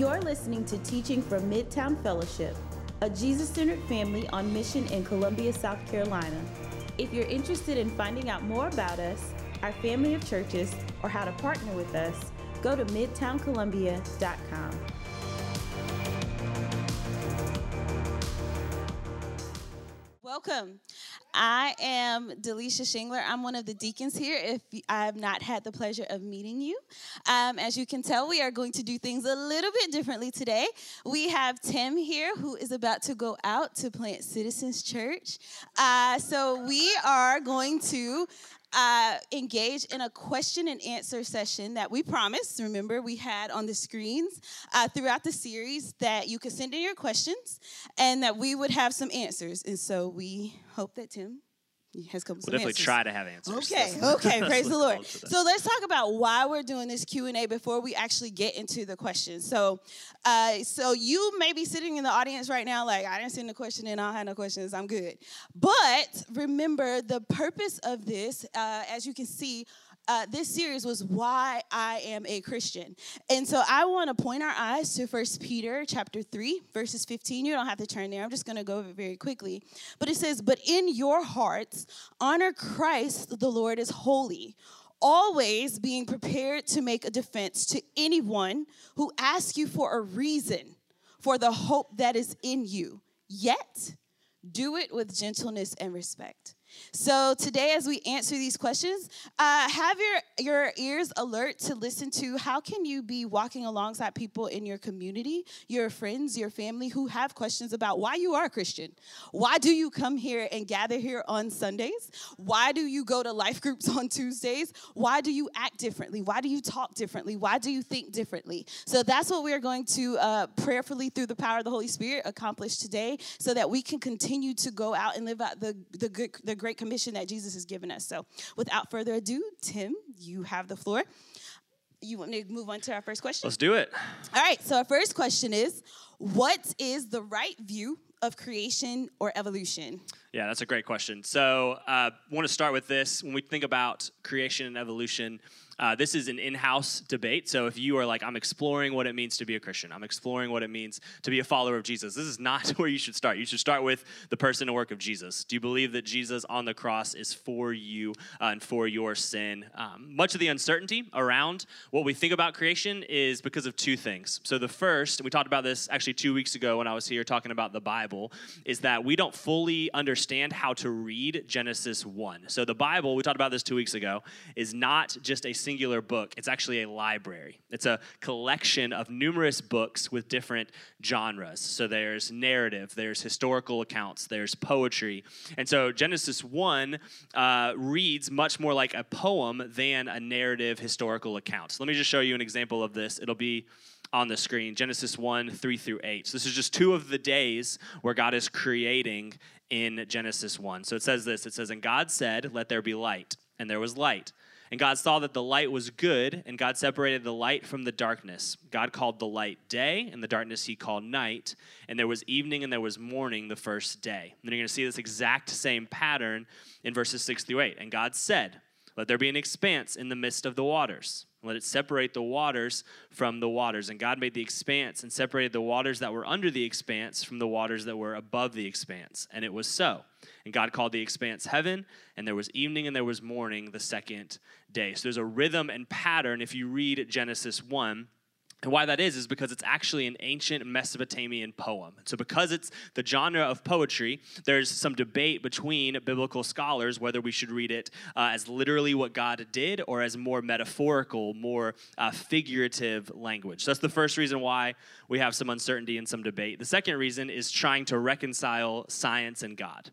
You're listening to Teaching from Midtown Fellowship, a Jesus centered family on mission in Columbia, South Carolina. If you're interested in finding out more about us, our family of churches, or how to partner with us, go to midtowncolumbia.com. Welcome. I am Delisha Shingler. I'm one of the deacons here. If I have not had the pleasure of meeting you, um, as you can tell, we are going to do things a little bit differently today. We have Tim here who is about to go out to plant Citizens Church. Uh, so we are going to uh, engage in a question and answer session that we promised. Remember, we had on the screens uh, throughout the series that you could send in your questions and that we would have some answers. And so we hope that Tim has come. We'll definitely answers. try to have answers. Okay, okay, praise the Lord. So let's talk about why we're doing this Q and A before we actually get into the questions. So, uh, so you may be sitting in the audience right now, like I didn't send the question and I don't have no questions, I'm good. But remember, the purpose of this, uh, as you can see, uh, this series was why I am a Christian. And so I want to point our eyes to First Peter chapter 3, verses 15. You don't have to turn there. I'm just going to go over it very quickly. But it says, But in your hearts, honor Christ the Lord as holy always being prepared to make a defense to anyone who asks you for a reason for the hope that is in you. Yet, do it with gentleness and respect. So today, as we answer these questions, uh, have your, your ears alert to listen to how can you be walking alongside people in your community, your friends, your family who have questions about why you are a Christian. Why do you come here and gather here on Sundays? Why do you go to life groups on Tuesdays? Why do you act differently? Why do you talk differently? Why do you think differently? So that's what we're going to uh, prayerfully through the power of the Holy Spirit accomplish today so that we can continue to go out and live out the, the, good, the great commission that Jesus has given us. So, without further ado, Tim, you have the floor. You want me to move on to our first question? Let's do it. All right. So, our first question is What is the right view of creation or evolution? Yeah, that's a great question. So, I uh, want to start with this. When we think about creation and evolution, uh, this is an in house debate. So if you are like, I'm exploring what it means to be a Christian, I'm exploring what it means to be a follower of Jesus, this is not where you should start. You should start with the person and work of Jesus. Do you believe that Jesus on the cross is for you uh, and for your sin? Um, much of the uncertainty around what we think about creation is because of two things. So the first, we talked about this actually two weeks ago when I was here talking about the Bible, is that we don't fully understand how to read Genesis 1. So the Bible, we talked about this two weeks ago, is not just a single singular book, it's actually a library. It's a collection of numerous books with different genres. So there's narrative, there's historical accounts, there's poetry. And so Genesis 1 uh, reads much more like a poem than a narrative historical account. So let me just show you an example of this. It'll be on the screen Genesis 1, 3 through 8. So this is just two of the days where God is creating in Genesis 1. So it says this it says, And God said, Let there be light. And there was light. And God saw that the light was good, and God separated the light from the darkness. God called the light day, and the darkness he called night. And there was evening and there was morning the first day. And you're going to see this exact same pattern in verses 6 through 8. And God said, Let there be an expanse in the midst of the waters. Let it separate the waters from the waters. And God made the expanse and separated the waters that were under the expanse from the waters that were above the expanse. And it was so. And God called the expanse heaven, and there was evening and there was morning the second day. So there's a rhythm and pattern if you read Genesis 1 and why that is, is because it's actually an ancient Mesopotamian poem. So, because it's the genre of poetry, there's some debate between biblical scholars whether we should read it uh, as literally what God did or as more metaphorical, more uh, figurative language. So, that's the first reason why we have some uncertainty and some debate. The second reason is trying to reconcile science and God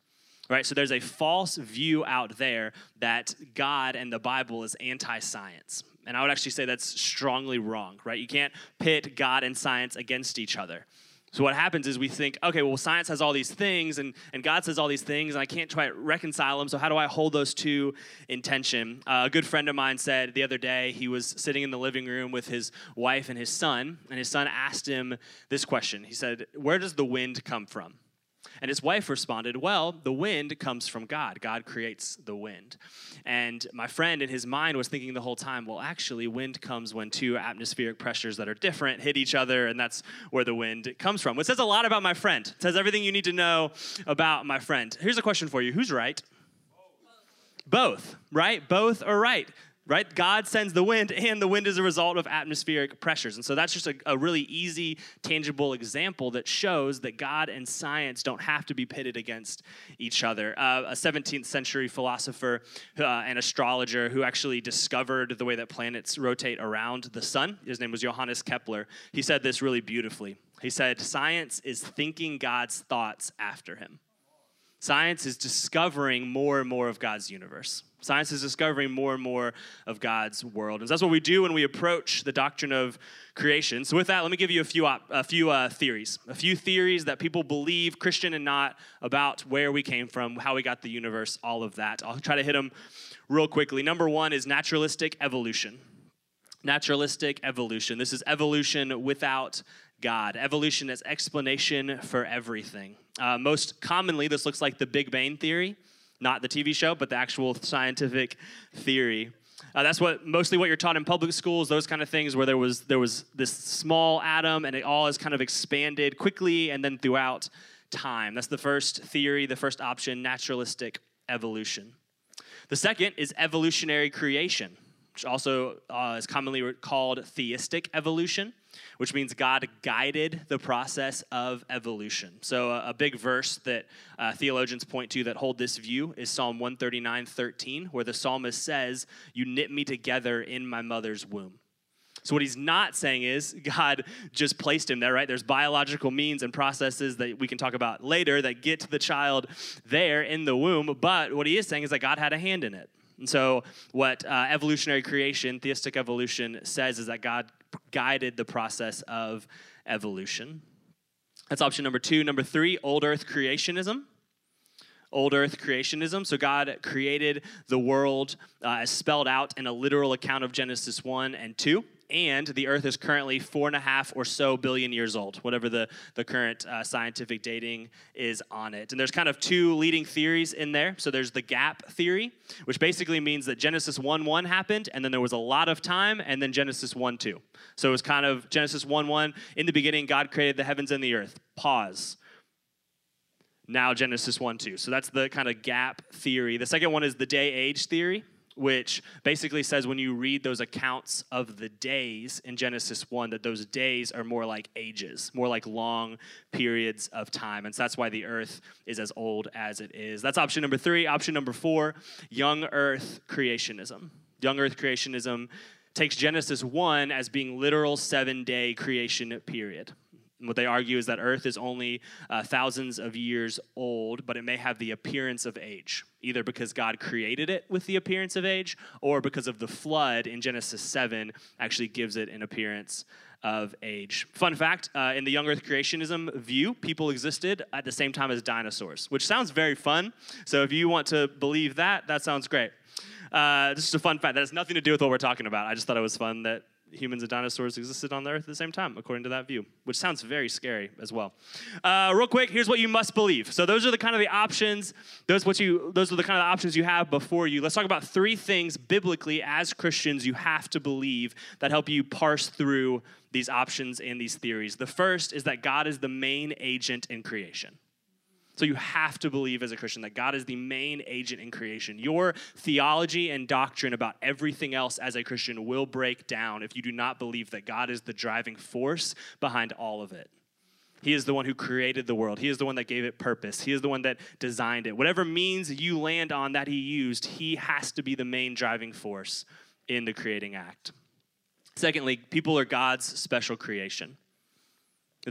right? So there's a false view out there that God and the Bible is anti science. And I would actually say that's strongly wrong, right? You can't pit God and science against each other. So what happens is we think, okay, well, science has all these things, and, and God says all these things, and I can't try to reconcile them. So how do I hold those two in tension? Uh, a good friend of mine said the other day he was sitting in the living room with his wife and his son, and his son asked him this question. He said, "Where does the wind come from?" And his wife responded, Well, the wind comes from God. God creates the wind. And my friend in his mind was thinking the whole time, Well, actually, wind comes when two atmospheric pressures that are different hit each other, and that's where the wind comes from. It says a lot about my friend. It says everything you need to know about my friend. Here's a question for you Who's right? Both, right? Both are right right? God sends the wind, and the wind is a result of atmospheric pressures. And so that's just a, a, really easy, tangible example that shows that God and science don't have to be pitted against each other. Uh, a 17th century philosopher uh, and astrologer who actually discovered the way that planets rotate around the sun, his name was Johannes Kepler, he said this really beautifully. He said, Science is thinking God's thoughts after him. Science is discovering more and more of God's universe. Science is discovering more and more of God's world. And that's what we do when we approach the doctrine of creation. So, with that, let me give you a few, a few uh, theories. A few theories that people believe, Christian and not, about where we came from, how we got the universe, all of that. I'll try to hit them real quickly. Number one is naturalistic evolution. Naturalistic evolution. This is evolution without God. Evolution as explanation for everything. Uh, most commonly, this looks like the Big Bang Theory, not the TV show, but the actual scientific theory. Uh, that's what mostly what you're taught in public schools, those kind of things, where there was there was this small atom and it all has kind of expanded quickly and then throughout time. That's the first theory, the first option, naturalistic evolution. The second is evolutionary creation, which also uh, is commonly called theistic evolution which means God guided the process of evolution. So, a, a big verse that uh, theologians point to that hold this view is Psalm 139 13, where the psalmist says, You knit me together in my mother's womb. So, what he's not saying is God just placed him there, right? There's biological means and processes that we can talk about later that get the child there in the womb. But what he is saying is that God had a hand in it. And so, what uh, evolutionary creation, theistic evolution, says is that God guided the process of evolution. That's option number two. Number three, old earth creationism. Old earth creationism. So God created the world uh, as spelled out in a literal account of Genesis 1 and 2 and the Earth is currently four and a half or so billion years old, whatever the, the current uh, scientific dating is on it. And there's kind of two leading theories in there. So there's the gap theory, which basically means that Genesis 1 1 happened, and then there was a lot of time, and then Genesis 1 2. So it was kind of Genesis 1 1. In the beginning, God created the heavens and the earth. Pause now Genesis 1 2. So that's the kind of gap theory. The second one is the day age theory which basically says when you read those accounts of the days in Genesis 1, that those days are more like ages, more like long periods of time. And so that's why the earth is as old as it is. That's option number three. Option number four young earth creationism. Young earth creationism takes Genesis 1 as being literal seven day creation period. What they argue is that Earth is only uh, thousands of years old, but it may have the appearance of age, either because God created it with the appearance of age, or because of the flood in Genesis 7 actually gives it an appearance of age. Fun fact uh, in the young Earth creationism view, people existed at the same time as dinosaurs, which sounds very fun. So if you want to believe that, that sounds great. Uh, is a fun fact. That has nothing to do with what we're talking about. I just thought it was fun that humans and dinosaurs existed on the earth at the same time, according to that view, which sounds very scary as well. Uh, real quick, here's what you must believe. So those are the kind of the options. Those what you those are the kind of options you have before you. Let's talk about three things biblically as Christians you have to believe that help you parse through these options and these theories. The first is that God is the main agent in creation. So you have to believe as a Christian that God is the main agent in creation. Your theology and doctrine about everything else as a Christian will break down if you do not believe that God is the driving force behind all of it. He is the one who created the world. He is the one that gave it purpose. He is the one that designed it. Whatever means you land on that he used, he has to be the main driving force in the creating act. Secondly, people are God's special creation.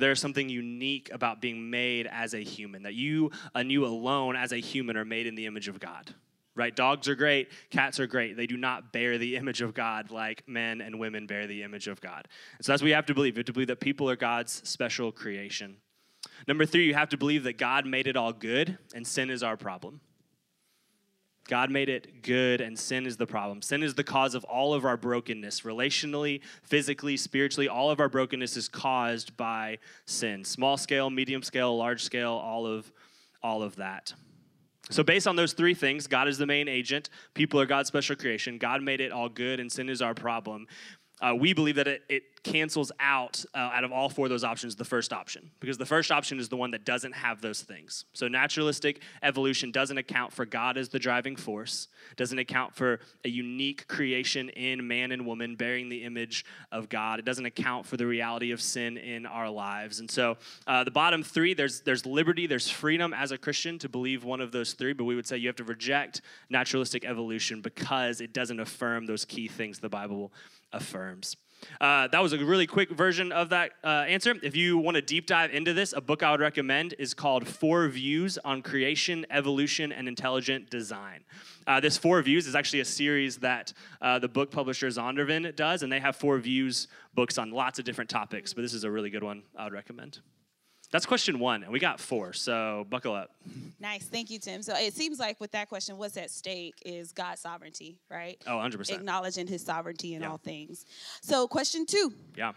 There's something unique about being made as a human, that you and you alone as a human are made in the image of God. Right? Dogs are great, cats are great. They do not bear the image of God like men and women bear the image of God. And so that's what you have to believe. You have to believe that people are God's special creation. Number three, you have to believe that God made it all good and sin is our problem. God made it good, and sin is the problem. Sin is the cause of all of our brokenness, relationally, physically, spiritually. All of our brokenness is caused by sin. Small scale, medium scale, large scale, all of all of that. So, based on those three things, God is the main agent, people are God's special creation, God made it all good, and sin is our problem uh, we believe that it, it cancels out uh, out of all four of those options the first option. Because the first option is the one that doesn't have those things. So naturalistic evolution doesn't account for god as the driving force doesn't account for a unique creation in man and woman bearing the image of god. It doesn't account for the reality of sin in our lives. And so uh, the bottom three there's there's liberty there's freedom as a christian to believe one of those three but we would say you have to reject naturalistic evolution because it doesn't affirm those key things the bible affirms. Uh, that was a really quick version of that uh, answer. If you want to deep dive into this, a book I would recommend is called Four Views on Creation, Evolution, and Intelligent Design. Uh, this Four Views is actually a series that uh, the book publisher Zondervan does, and they have Four Views books on lots of different topics, but this is a really good one I would recommend. That's question one, and we got four, so buckle up. Nice. Thank you, Tim. So it seems like with that question, what's at stake is God's sovereignty, right? Oh, 100%. Acknowledging his sovereignty in yeah. all things. So, question two. Yeah.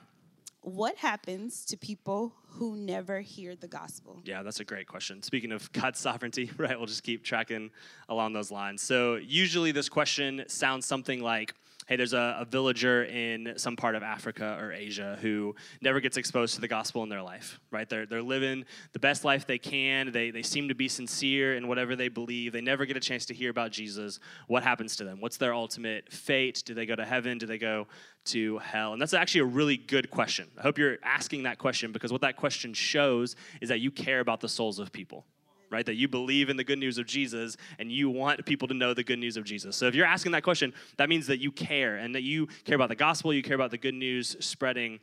What happens to people who never hear the gospel? Yeah, that's a great question. Speaking of God's sovereignty, right, we'll just keep tracking along those lines. So, usually this question sounds something like, hey, there's a, a, villager in some part of Africa or Asia who never gets exposed to the gospel in their life, right? They're, they're living the best life they can. They, they seem to be sincere in whatever they believe. They never get a chance to hear about Jesus. What happens to them? What's their ultimate fate? Do they go to heaven? Do they go to hell? And that's actually a really good question. I hope you're asking that question because what that question shows is that you care about the souls of people right? That you believe in the good news of Jesus and you want people to know the good news of Jesus. So if you're asking that question, that means that you care and that you care about the gospel, you care about the good news spreading.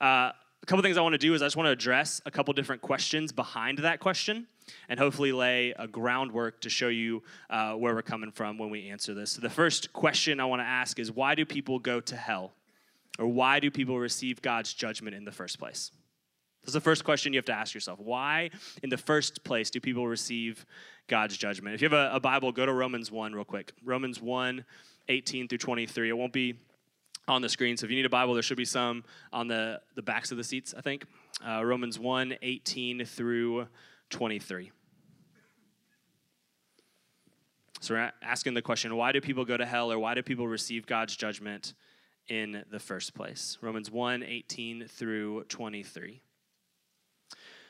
Uh, a couple things I want to do is I just want to address a couple different questions behind that question and hopefully lay a groundwork to show you uh, where we're coming from when we answer this. So the first question I want to ask is why do people go to hell? Or why do people receive God's judgment in the first place? That's the first question you have to ask yourself. Why, in the first place, do people receive God's judgment? If you have a, a, Bible, go to Romans 1 real quick. Romans 1, 18 through 23. It won't be on the screen, so if you need a Bible, there should be some on the, the backs of the seats, I think. Uh, Romans 1, 18 through 23. So we're asking the question why do people go to hell or why do people receive God's judgment in the first place? Romans 1, 18 through 23.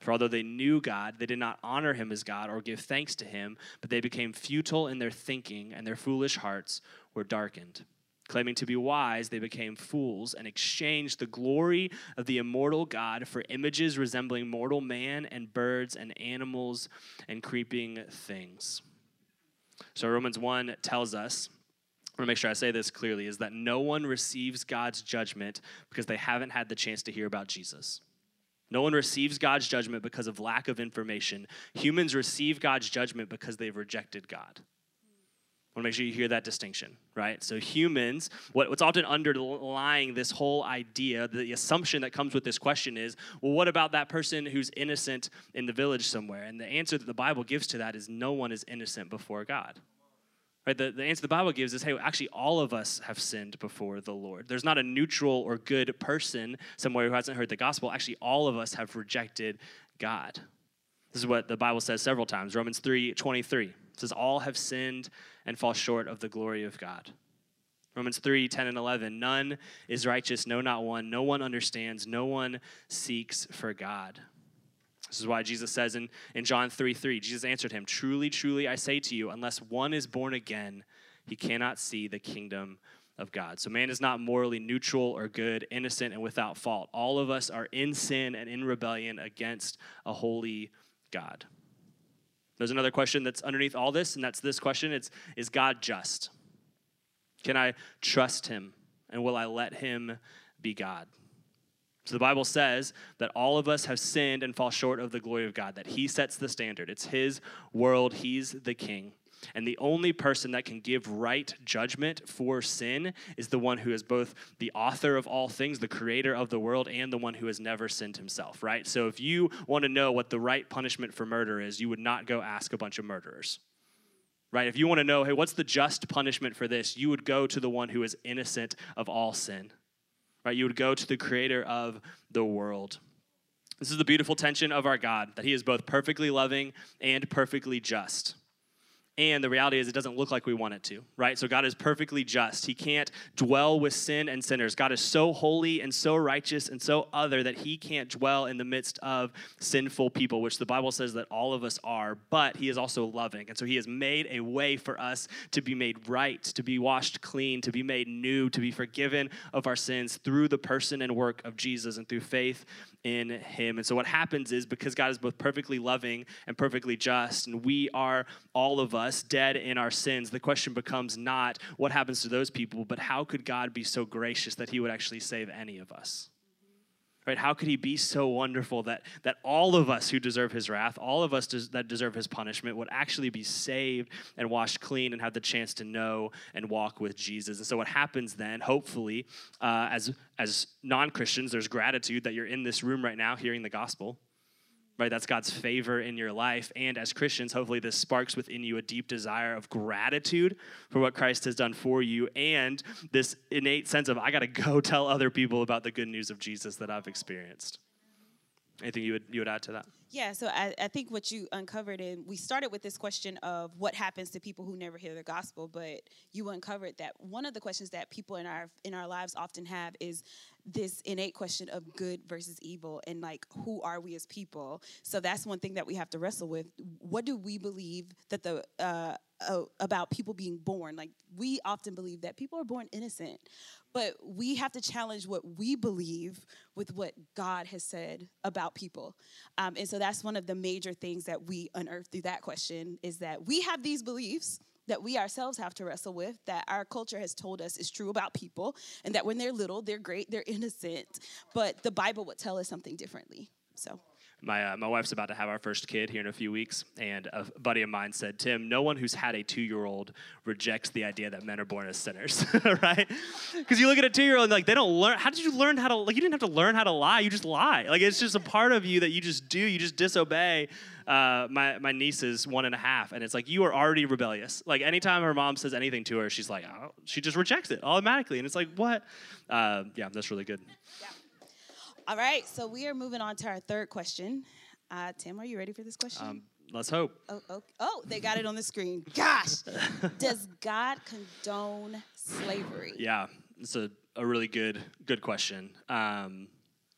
For although they knew God, they did not honor him as God or give thanks to him, but they became futile in their thinking, and their foolish hearts were darkened. Claiming to be wise, they became fools and exchanged the glory of the immortal God for images resembling mortal man and birds and animals and creeping things. So Romans 1 tells us, I want to make sure I say this clearly, is that no one receives God's judgment because they haven't had the chance to hear about Jesus. No one receives God's judgment because of lack of information. Humans receive God's judgment because they've rejected God. I want to make sure you hear that distinction, right? So, humans, what, what's often underlying this whole idea, the assumption that comes with this question is, well, what about that person who's innocent in the village somewhere? And the answer that the Bible gives to that is no one is innocent before God. Right? The, the answer the Bible gives is hey, actually, all of us have sinned before the Lord. There's not a neutral or good person somewhere who hasn't heard the gospel. Actually, all of us have rejected God. This is what the Bible says several times. Romans 3 23 it says, All have sinned and fall short of the glory of God. Romans 3 10 and 11. None is righteous, no, not one. No one understands, no one seeks for God. This is why Jesus says in, in John 3 3, Jesus answered him, Truly, truly, I say to you, unless one is born again, he cannot see the kingdom of God. So man is not morally neutral or good, innocent, and without fault. All of us are in sin and in rebellion against a holy God. There's another question that's underneath all this, and that's this question it's is God just? Can I trust him? And will I let him be God? So the Bible says that all of us have sinned and fall short of the glory of God, that He sets the standard. It's His world, He's the king. And the only person that can give right judgment for sin is the one who is both the author of all things, the creator of the world, and the one who has never sinned himself, right? So if you want to know what the right punishment for murder is, you would not go ask a bunch of murderers. Right? If you want to know, hey, what's the just punishment for this? You would go to the one who is innocent of all sin. Right? You would go to the creator of the world. This is the beautiful tension of our God, that He is both perfectly loving and perfectly just. And the reality is, it doesn't look like we want it to, right? So God is perfectly just. He can't dwell with sin and sinners. God is so holy and so righteous and so other that He can't dwell in the midst of sinful people, which the Bible says that all of us are, but He is also loving. And so He has made a way for us to be made right, to be washed clean, to be made new, to be forgiven of our sins through the person and work of Jesus and through faith in him. And so what happens is because God is both perfectly loving and perfectly just, and we are all of us dead in our sins, the question becomes not what happens to those people, but how could God be so gracious that he would actually save any of us? Right? How could he be so wonderful that, that all of us who deserve his wrath, all of us des- that deserve his punishment, would actually be saved and washed clean and have the chance to know and walk with Jesus? And so, what happens then, hopefully, uh, as, as non Christians, there's gratitude that you're in this room right now hearing the gospel right? That's God's favor in your life. And as Christians, hopefully this sparks within you a deep desire of gratitude for what Christ has done for you and this innate sense of, I got to go tell other people about the good news of Jesus that I've experienced. Anything you would, you would add to that? Yeah, so I, I think what you uncovered, and we started with this question of what happens to people who never hear the gospel, but you uncovered that one of the questions that people in our in our lives often have is this innate question of good versus evil and like who are we as people? So that's one thing that we have to wrestle with. What do we believe that the uh, about people being born? Like we often believe that people are born innocent but we have to challenge what we believe with what god has said about people. Um, and so that's one of the major things that we unearth through that question is that we have these beliefs that we ourselves have to wrestle with that our culture has told us is true about people and that when they're little they're great they're innocent but the bible would tell us something differently. So my, uh, my wife's about to have our first kid here in a few weeks, and a buddy of mine said, Tim, no one who's had a two year old rejects the idea that men are born as sinners, right? Because you look at a two year old and like, they don't learn. How did you learn how to, like, you didn't have to learn how to lie, you just lie. Like, it's just a part of you that you just do, you just disobey. Uh, my, my niece is one and a half, and it's like, you are already rebellious. Like, anytime her mom says anything to her, she's like, oh, she just rejects it automatically. And it's like, what? Uh, yeah, that's really good. Yeah. All right, so we are moving on to our third question. Uh, Tim, are you ready for this question? Um, let's hope. Oh, oh, oh, they got it on the screen. Gosh, does God condone slavery? Yeah, it's a, a really good good question. Um,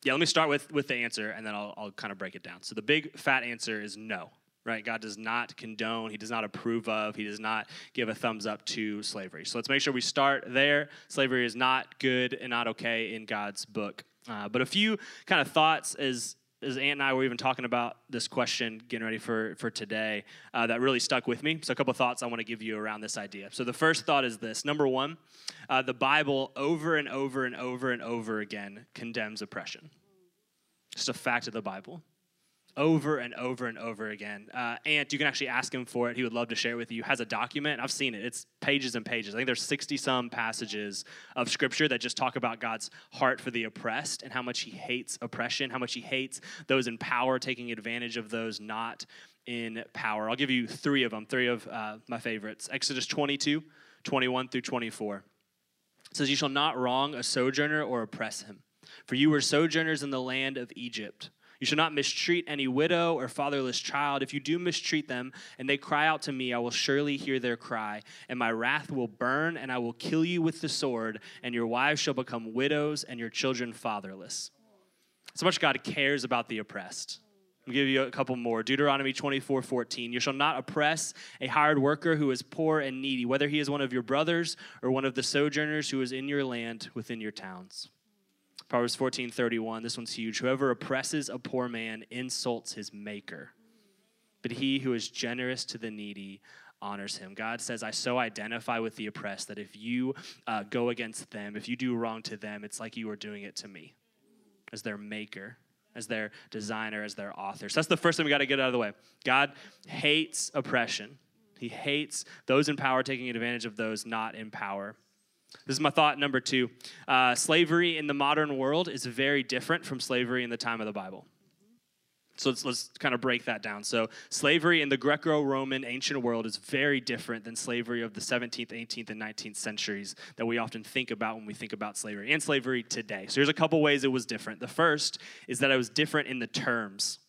yeah, let me start with with the answer, and then I'll, I'll kind of break it down. So the big fat answer is no. Right? God does not condone, He does not approve of, He does not give a thumbs up to slavery. So let's make sure we start there. Slavery is not good and not okay in God's book. Uh, but a few kind of thoughts as as Ant and I were even talking about this question, getting ready for, for today, uh, that really stuck with me. So, a couple thoughts I want to give you around this idea. So, the first thought is this number one, uh, the Bible over and over and over and over again condemns oppression. Just a fact of the Bible over and over and over again. Uh, and you can actually ask him for it. He would love to share it with you. Has a document. I've seen it. It's pages and pages. I think there's 60 some passages of scripture that just talk about God's heart for the oppressed and how much he hates oppression, how much he hates those in power taking advantage of those not in power. I'll give you three of them, three of uh, my favorites. Exodus 22, 21 through 24. It says, You shall not wrong a sojourner or oppress him, for you were sojourners in the land of Egypt. You shall not mistreat any widow or fatherless child. If you do mistreat them and they cry out to me, I will surely hear their cry, and my wrath will burn, and I will kill you with the sword, and your wives shall become widows, and your children fatherless. So much God cares about the oppressed. I'll give you a couple more. Deuteronomy 24 14. You shall not oppress a hired worker who is poor and needy, whether he is one of your brothers or one of the sojourners who is in your land within your towns. Proverbs 14 31, this one's huge. Whoever oppresses a poor man insults his maker, but he who is generous to the needy honors him. God says, I so identify with the oppressed that if you uh, go against them, if you do wrong to them, it's like you are doing it to me as their maker, as their designer, as their author. So that's the first thing we got to get out of the way. God hates oppression. He hates those in power taking advantage of those not in power. This is my thought number two. Uh, slavery in the modern world is very different from slavery in the time of the Bible. So let's, let's kind of break that down. So, slavery in the Greco Roman ancient world is very different than slavery of the 17th, 18th, and 19th centuries that we often think about when we think about slavery and slavery today. So, here's a couple ways it was different. The first is that it was different in the terms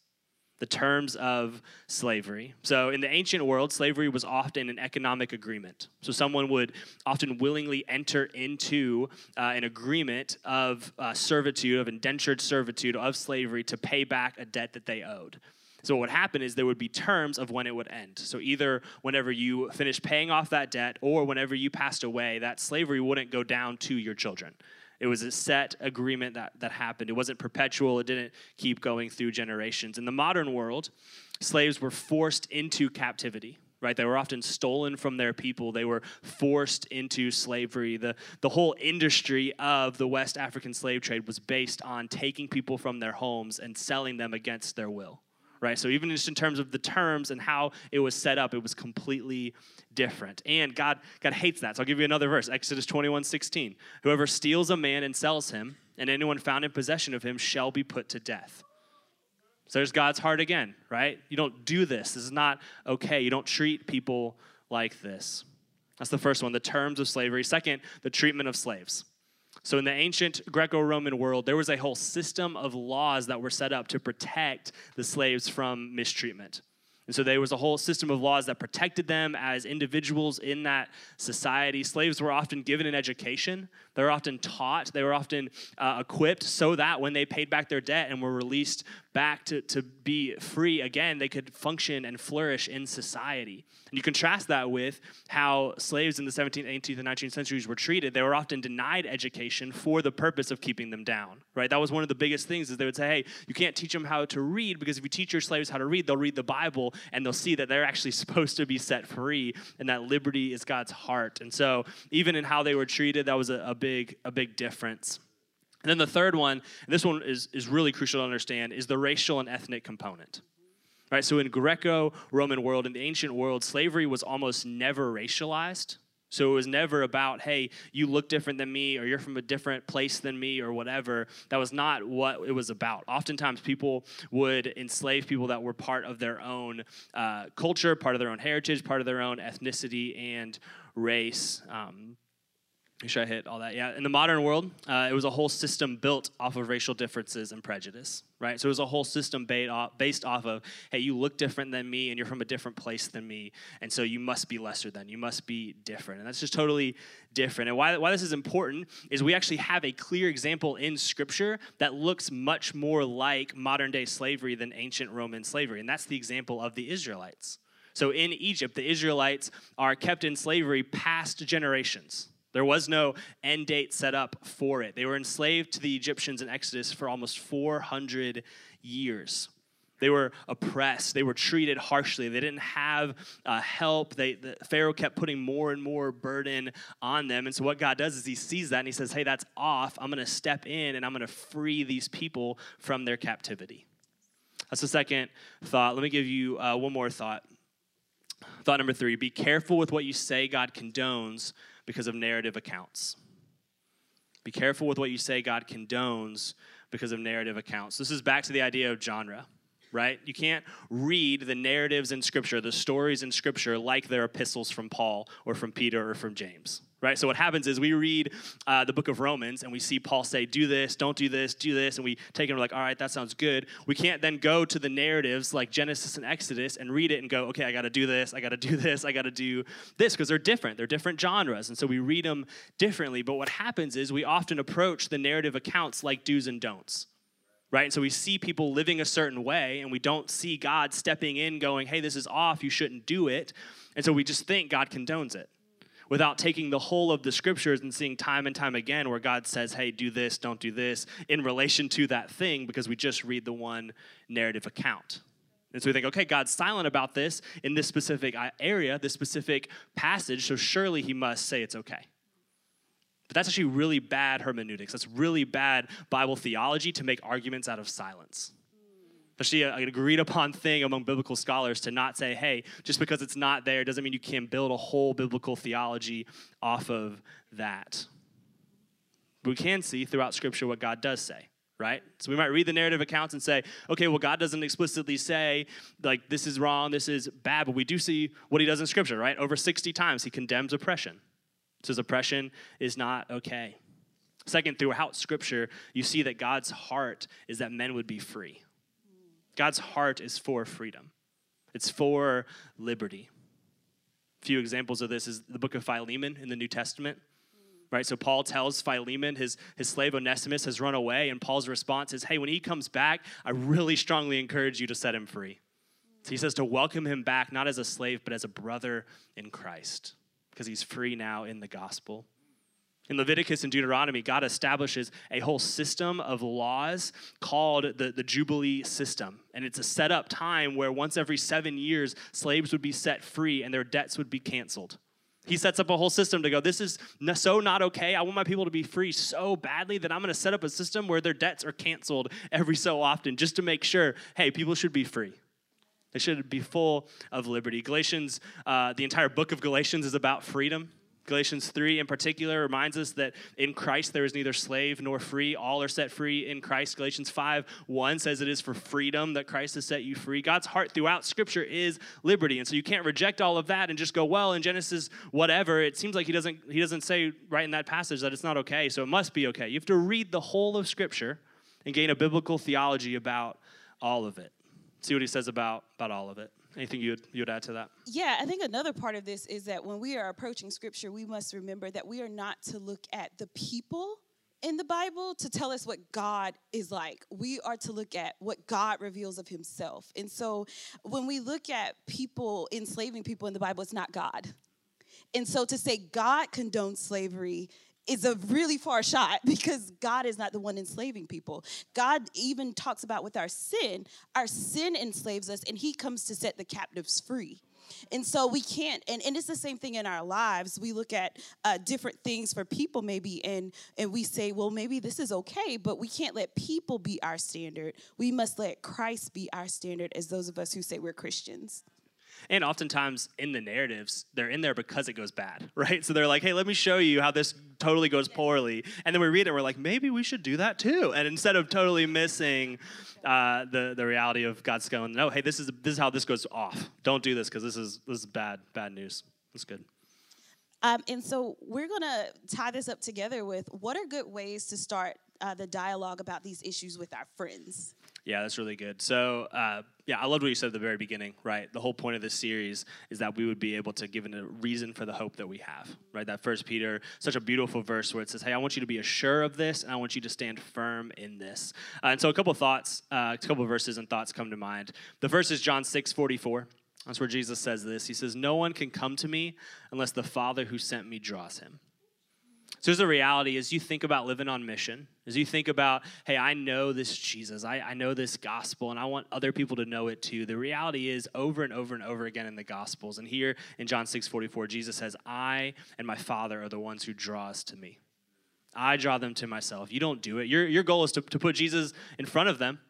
the terms of slavery. So, in the ancient world, slavery was often an economic agreement. So, someone would often willingly enter into uh, an agreement of uh, servitude, of indentured servitude, of slavery to pay back a debt that they owed. So, what would happen is there would be terms of when it would end. So, either whenever you finished paying off that debt or whenever you passed away, that slavery wouldn't go down to your children. It was a set agreement that, that happened. It wasn't perpetual, it didn't keep going through generations. In the modern world, slaves were forced into captivity. Right? They were often stolen from their people. They were forced into slavery. The, the whole industry of the West African slave trade was based on taking people from their homes and selling them against their will right? So even just in terms of the terms and how it was set up, it was completely different. And God, God hates that. So I'll give you another verse, Exodus 21, 16. Whoever steals a man and sells him, and anyone found in possession of him shall be put to death. So there's God's heart again, right? You don't do this. This is not okay. You don't treat people like this. That's the first one, the terms of slavery. Second, the treatment of slaves. So, in the ancient Greco Roman world, there was a whole system of laws that were set up to protect the slaves from mistreatment. And so there was a whole system of laws that protected them as individuals in that society. Slaves were often given an education. They were often taught. They were often uh, equipped so that when they paid back their debt and were released back to, to be free again, they could function and flourish in society. And you contrast that with how slaves in the 17th, 18th, and 19th centuries were treated. They were often denied education for the purpose of keeping them down, right? That was one of the biggest things is they would say, hey, you can't teach them how to read because if you teach your slaves how to read, they'll read the Bible and they'll see that they're actually supposed to be set free and that liberty is God's heart. And so even in how they were treated, that was a, a big, a big difference. And then the third one, and this one is, is really crucial to understand, is the racial and ethnic component. Right, so in Greco-Roman world, in the ancient world, slavery was almost never racialized. So it was never about, hey, you look different than me, or you're from a different place than me, or whatever. That was not what it was about. Oftentimes, people would enslave people that were part of their own uh, culture, part of their own heritage, part of their own ethnicity and race. Um, Make sure I hit all that. Yeah, in the modern world, uh, it was a whole system built off of racial differences and prejudice, right? So it was a whole system based off of, hey, you look different than me and you're from a different place than me, and so you must be lesser than, you must be different. And that's just totally different. And why, why this is important is we actually have a clear example in Scripture that looks much more like modern day slavery than ancient Roman slavery, and that's the example of the Israelites. So in Egypt, the Israelites are kept in slavery past generations there was no end date set up for it. They were enslaved to the Egyptians in Exodus for almost 400 years. They were oppressed. They were treated harshly. They didn't have uh, help. They, the, Pharaoh kept putting more and more burden on them. And so, what God does is He sees that and He says, Hey, that's off. I'm going to step in and I'm going to free these people from their captivity. That's the second thought. Let me give you uh, one more thought. Thought number three be careful with what you say God condones because of narrative accounts. Be careful with what you say God condones because of narrative accounts. This is back to the idea of genre, right? You can't read the narratives in Scripture, the stories in Scripture, like they're epistles from Paul or from Peter or from James right? So what happens is we read uh, the book of Romans and we see Paul say, do this, don't do this, do this, and we take it and we're like, all right, that sounds good. We can't then go to the narratives like Genesis and Exodus and read it and go, okay, I got to do this, I got to do this, I got to do this, because they're different. They're different genres, and so we read them differently. But what happens is we often approach the narrative accounts like do's and don'ts right? And so we see people living a certain way, and we don't see God stepping in, going, hey, this is off, you shouldn't do it. And so we just think God condones it without taking the whole of the scriptures and seeing time and time again where God says, hey, do this, don't do this, in relation to that thing, because we just read the one narrative account. And so we think, okay, God's silent about this in this specific uh, area, this specific passage, so surely he must say it's okay. But that's actually really bad hermeneutics. That's really bad Bible theology to make arguments out of silence. Especially an uh, agreed upon thing among biblical scholars to not say, hey, just because it's not there doesn't mean you can't build a whole biblical theology off of that. We can see throughout Scripture what God does say right? So we might read the narrative accounts and say, okay, well, God doesn't explicitly say, like, this is wrong, this is bad, but we do see what he does in Scripture, right? Over 60 times, he condemns oppression. Says oppression is not okay. Second, throughout Scripture, you see that God's heart is that men would be free. God's heart is for freedom, it's for liberty. A few examples of this is the book of Philemon in the New Testament right? So Paul tells Philemon, his, his slave Onesimus has run away, and Paul's response is, hey, when he comes back, I really strongly encourage you to set him free. So he says to welcome him back, not as a slave, but as a brother in Christ, because he's free now in the gospel. In Leviticus and Deuteronomy, God establishes a whole system of laws called the, the Jubilee system. And it's a set up time where once every seven years, slaves would be set free and their debts would be canceled. He sets up a whole system to go, this is so not okay. I want my people to be free so badly that I'm going to set up a system where their debts are canceled every so often just to make sure, hey, people should be free. They should be full of liberty. Galatians, uh, the entire book of Galatians is about freedom. Galatians 3 in particular reminds us that in Christ there is neither slave nor free. All are set free in Christ. Galatians 5 1 says it is for freedom that Christ has set you free. God's heart throughout Scripture is liberty. And so you can't reject all of that and just go, well, in Genesis, whatever. It seems like he doesn't, he doesn't say right in that passage that it's not okay, so it must be okay. You have to read the whole of Scripture and gain a biblical theology about all of it. See what he says about, about all of it. Anything you would, you would add to that? Yeah, I think another part of this is that when we are approaching scripture, we must remember that we are not to look at the people in the Bible to tell us what God is like. We are to look at what God reveals of himself. And so when we look at people enslaving people in the Bible, it's not God. And so to say God condones slavery is a really far shot because God is not the one enslaving people. God even talks about with our sin, our sin enslaves us and he comes to set the captives free. And so we can't, and, and it's the same thing in our lives. We look at uh, different things for people, maybe, and, and we say, well, maybe this is okay, but we can't let people be our standard. We must let Christ be our standard as those of us who say we're Christians. And oftentimes in the narratives, they're in there because it goes bad, right? So they're like, hey, let me show you how this totally goes poorly. And then we read it, we're like, maybe we should do that too. And instead of totally missing uh, the, the reality of God's going, no, hey, this is, this is how this goes off. Don't do this because this is, this is bad, bad news. That's good. Um, and so we're going to tie this up together with what are good ways to start uh, the dialogue about these issues with our friends? Yeah, that's really good. So, uh, yeah, I loved what you said at the very beginning, right? The whole point of this series is that we would be able to give a reason for the hope that we have, right? That First Peter, such a beautiful verse where it says, "Hey, I want you to be assured of this, and I want you to stand firm in this." Uh, and so, a couple thoughts, uh, a couple verses and thoughts come to mind. The first is John six forty four. That's where Jesus says this. He says, "No one can come to me unless the Father who sent me draws him." So here's the reality as you think about living on mission, as you think about, hey, I know this Jesus, I, I know this gospel, and I want other people to know it too. The reality is over and over and over again in the gospels. And here in John 6 44, Jesus says, I and my Father are the ones who draw us to me. I draw them to myself. You don't do it. Your, your goal is to, to put Jesus in front of them.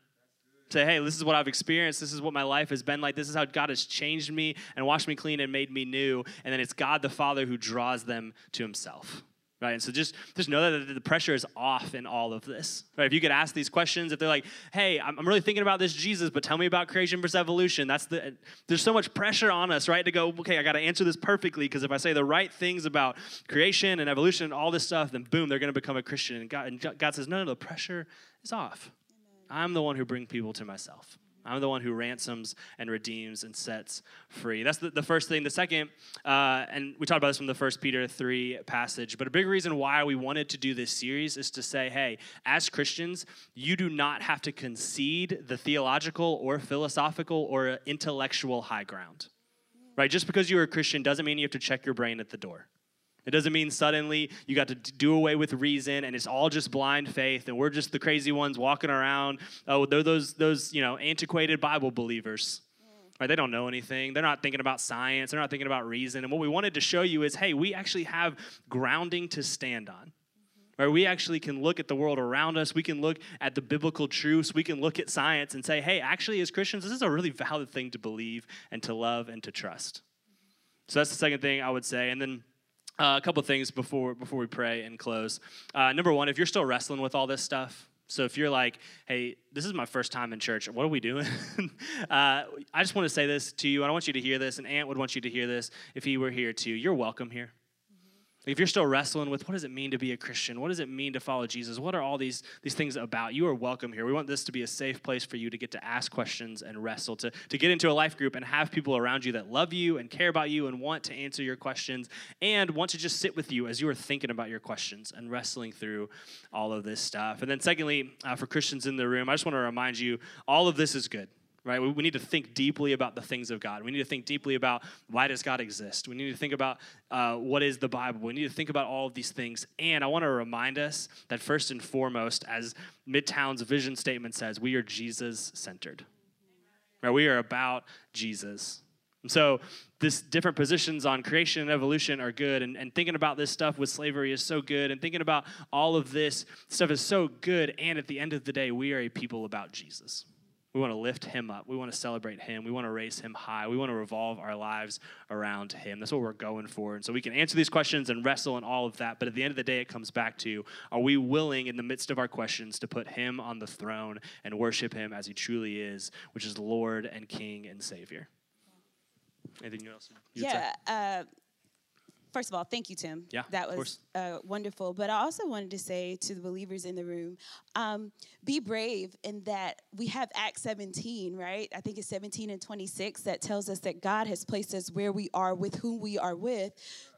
Say, hey, this is what I've experienced. This is what my life has been like. This is how God has changed me and washed me clean and made me new. And then it's God the Father who draws them to himself right? And so just just know that the pressure is off in all of this, right? If you could ask these questions, if they're like, "Hey, I'm really thinking about this Jesus, but tell me about creation versus evolution," that's the there's so much pressure on us, right? To go, okay, I got to answer this perfectly because if I say the right things about creation and evolution and all this stuff, then boom, they're going to become a Christian. And God, and God says, "No, no, the pressure is off. Amen. I'm the one who bring people to myself." I'm the one who ransoms and redeems and sets free. That's the, the first thing. The second, uh, and we talked about this from the First Peter 3 passage, but a big reason why we wanted to do this series is to say, hey, as Christians, you do not have to concede the theological or philosophical or intellectual high ground. Right? Just because you're a Christian doesn't mean you have to check your brain at the door. It doesn't mean suddenly you got to do away with reason and it's all just blind faith and we're just the crazy ones walking around. Oh, they're those those, you know, antiquated Bible believers. Mm. Right? They don't know anything. They're not thinking about science. They're not thinking about reason. And what we wanted to show you is, hey, we actually have grounding to stand on. Mm-hmm. Right, we actually can look at the world around us, we can look at the biblical truths, we can look at science and say, hey, actually, as Christians, this is a really valid thing to believe and to love and to trust. Mm-hmm. So that's the second thing I would say. And then uh, a couple things before before we pray and close. Uh, number one, if you're still wrestling with all this stuff, so if you're like, hey, this is my first time in church, what are we doing? uh, I just want to say this to you. I want you to hear this, and Ant would want you to hear this if he were here too. You're welcome here. If you're still wrestling with what does it mean to be a Christian? What does it mean to follow Jesus? What are all these, these things about? You are welcome here. We want this to be a safe place for you to get to ask questions and wrestle, to, to get into a life group and have people around you that love you and care about you and want to answer your questions and want to just sit with you as you are thinking about your questions and wrestling through all of this stuff. And then, secondly, uh, for Christians in the room, I just want to remind you all of this is good right? We, need to think deeply about the things of god. We need to think deeply about why does god exist? We need to think about uh, what is the bible? We need to think about all of these things. And i want to remind us that first and foremost as midtown's vision statement says we are jesus centered right? We are about jesus. And so this different positions on creation and evolution are good and, and thinking about this stuff with slavery is so good and thinking about all of this stuff is so good and at the end of the day we are a people about jesus we want to lift him up. We want to celebrate him. We want to raise him high. We want to revolve our lives around him. That's what we're going for. And so we can answer these questions and wrestle and all of that. But at the end of the day, it comes back to are we willing in the midst of our questions to put him on the throne and worship him as he truly is, which is Lord and King and Savior? Anything else? yeah. Uh, first of all, thank you, Tim. Yeah, that was uh, wonderful. But I also wanted to say to the believers in the room, um, be brave in that we have Acts 17, right? I think it's 17 and 26 that tells us that God has placed us where we are with whom we are with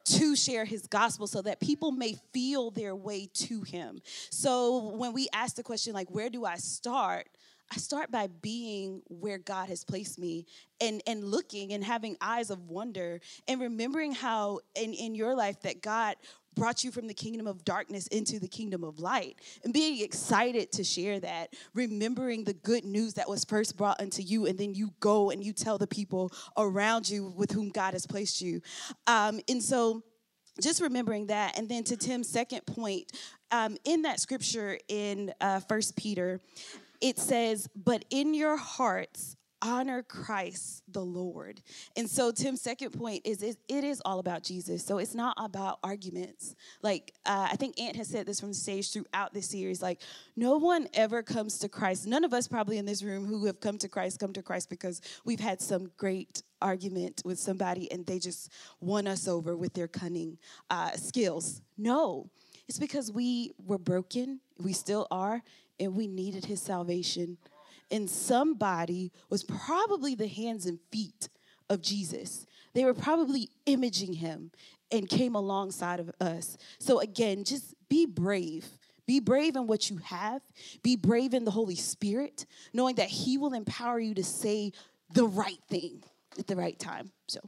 to share his gospel so that people may feel their way to him. So when we ask the question, like, where do I start? I start by being where God has placed me and, and looking and having eyes of wonder and remembering how in, in your life that God brought you from the kingdom of darkness into the kingdom of light and being excited to share that remembering the good news that was first brought unto you and then you go and you tell the people around you with whom god has placed you. Um, and so just remembering that. And then to tim's second point um, in that scripture in uh, first peter it says, But in your hearts, honor Christ the Lord. And so Tim's second point is it, it is all about Jesus. So it's not about arguments. Like uh, I think Ant has said this from the stage throughout this series. Like no one ever comes to Christ. None of us probably in this room who have come to Christ come to Christ because we've had some great argument with somebody and they just won us over with their cunning uh, skills. No, it's because we were broken. We still are and we needed his salvation. And somebody was probably the hands and feet of Jesus. They were probably imaging him and came alongside of us. So, again, just be brave. Be brave in what you have. Be brave in the Holy Spirit, knowing that He will empower you to say the right thing at the right time. So,